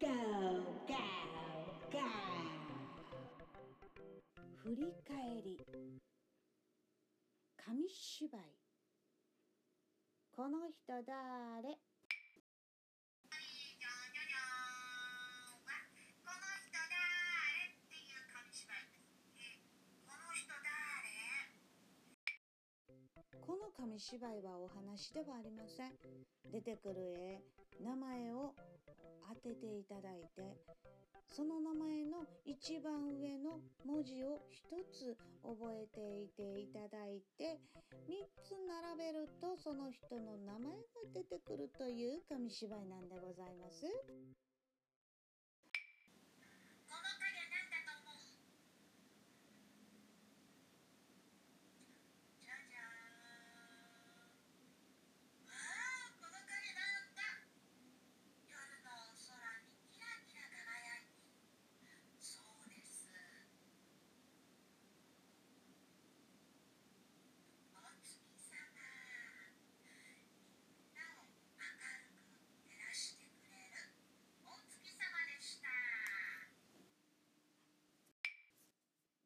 Go, go, go! 振り返り。紙芝居。この人誰？じゃんじゃじゃーんはこの人だーれっていう紙芝居えこの人だーれこの紙芝居はお話ではありません。出てくる絵名前をてていただいてその名前の一番上の文字を1つ覚えていていただいて3つ並べるとその人の名前が出てくるという紙芝居なんでございます。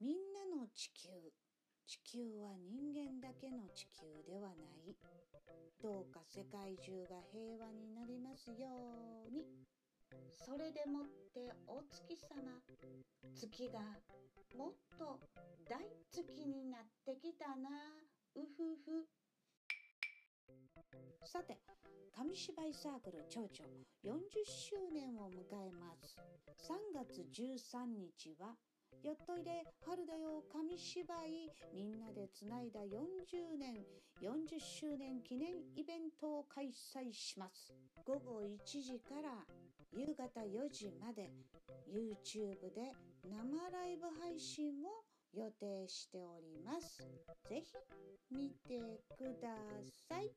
みんなの地球。地球は人間だけの地球ではない。どうか世界中が平和になりますように。それでもってお月様月がもっと大月になってきたな。うふふ。さて紙芝居サークル蝶々40周年を迎えます。3月13日はよっといで春だよ紙芝居。みんなでつないだ40年40周年記念イベントを開催します。午後1時から夕方4時まで YouTube で生ライブ配信を予定しております。ぜひ見てください。